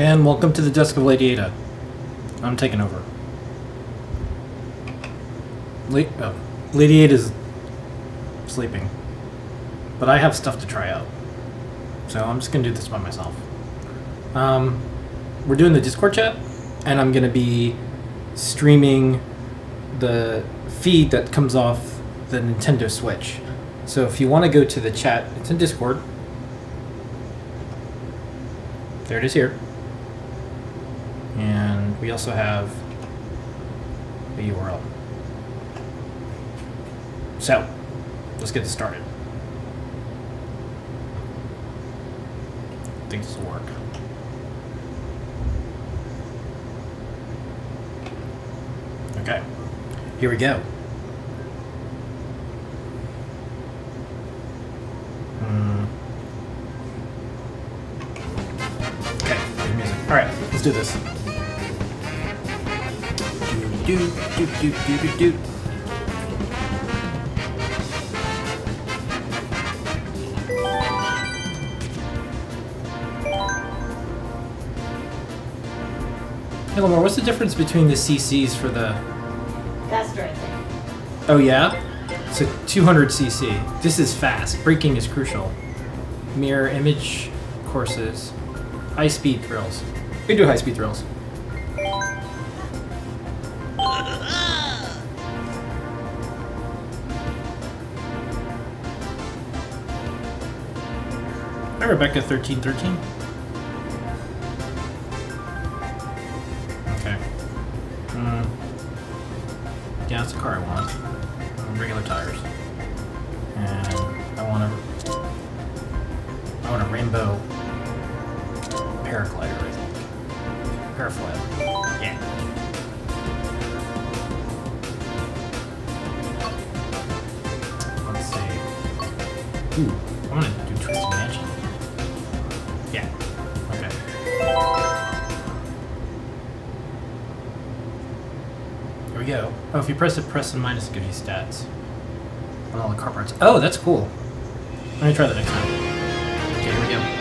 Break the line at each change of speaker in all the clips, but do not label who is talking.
And welcome to the desk of Lady Ada. I'm taking over. La- oh, Lady Ada's sleeping. But I have stuff to try out. So I'm just gonna do this by myself. Um, we're doing the Discord chat, and I'm gonna be streaming the feed that comes off the Nintendo Switch. So if you want to go to the chat, it's in Discord. There it is here. We also have a URL. So, let's get this started. I think this will work. Okay, here we go. Hmm. Okay. All right, let's do this. Do do do do do do. Hey Lamar, what's the difference between the CCs for the?
I think.
Oh yeah, so 200 CC. This is fast. Braking is crucial. Mirror image courses, high speed thrills. We do high speed thrills. Hi Rebecca thirteen thirteen. Okay. Mm. Yeah, that's the car I want. Um, regular tires. And I want a I want a rainbow paraglider, I think. Parafoil. Oh, if you press it, press and minus, it gives you stats on all the car parts. Oh, that's cool. Let me try that next time. Okay, here we go.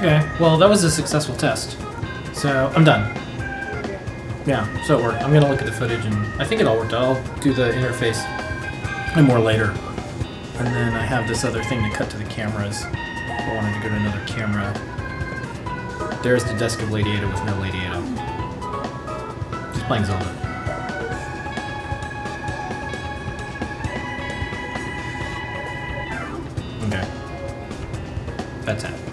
Okay, well, that was a successful test. So, I'm done. Yeah, so it worked. I'm gonna look at the footage and I think it all worked out. I'll do the interface and more later. And then I have this other thing to cut to the cameras. I wanted to go to another camera. There's the desk of Lady Ada with no Lady Ada. Just playing Zelda. Okay. That's it.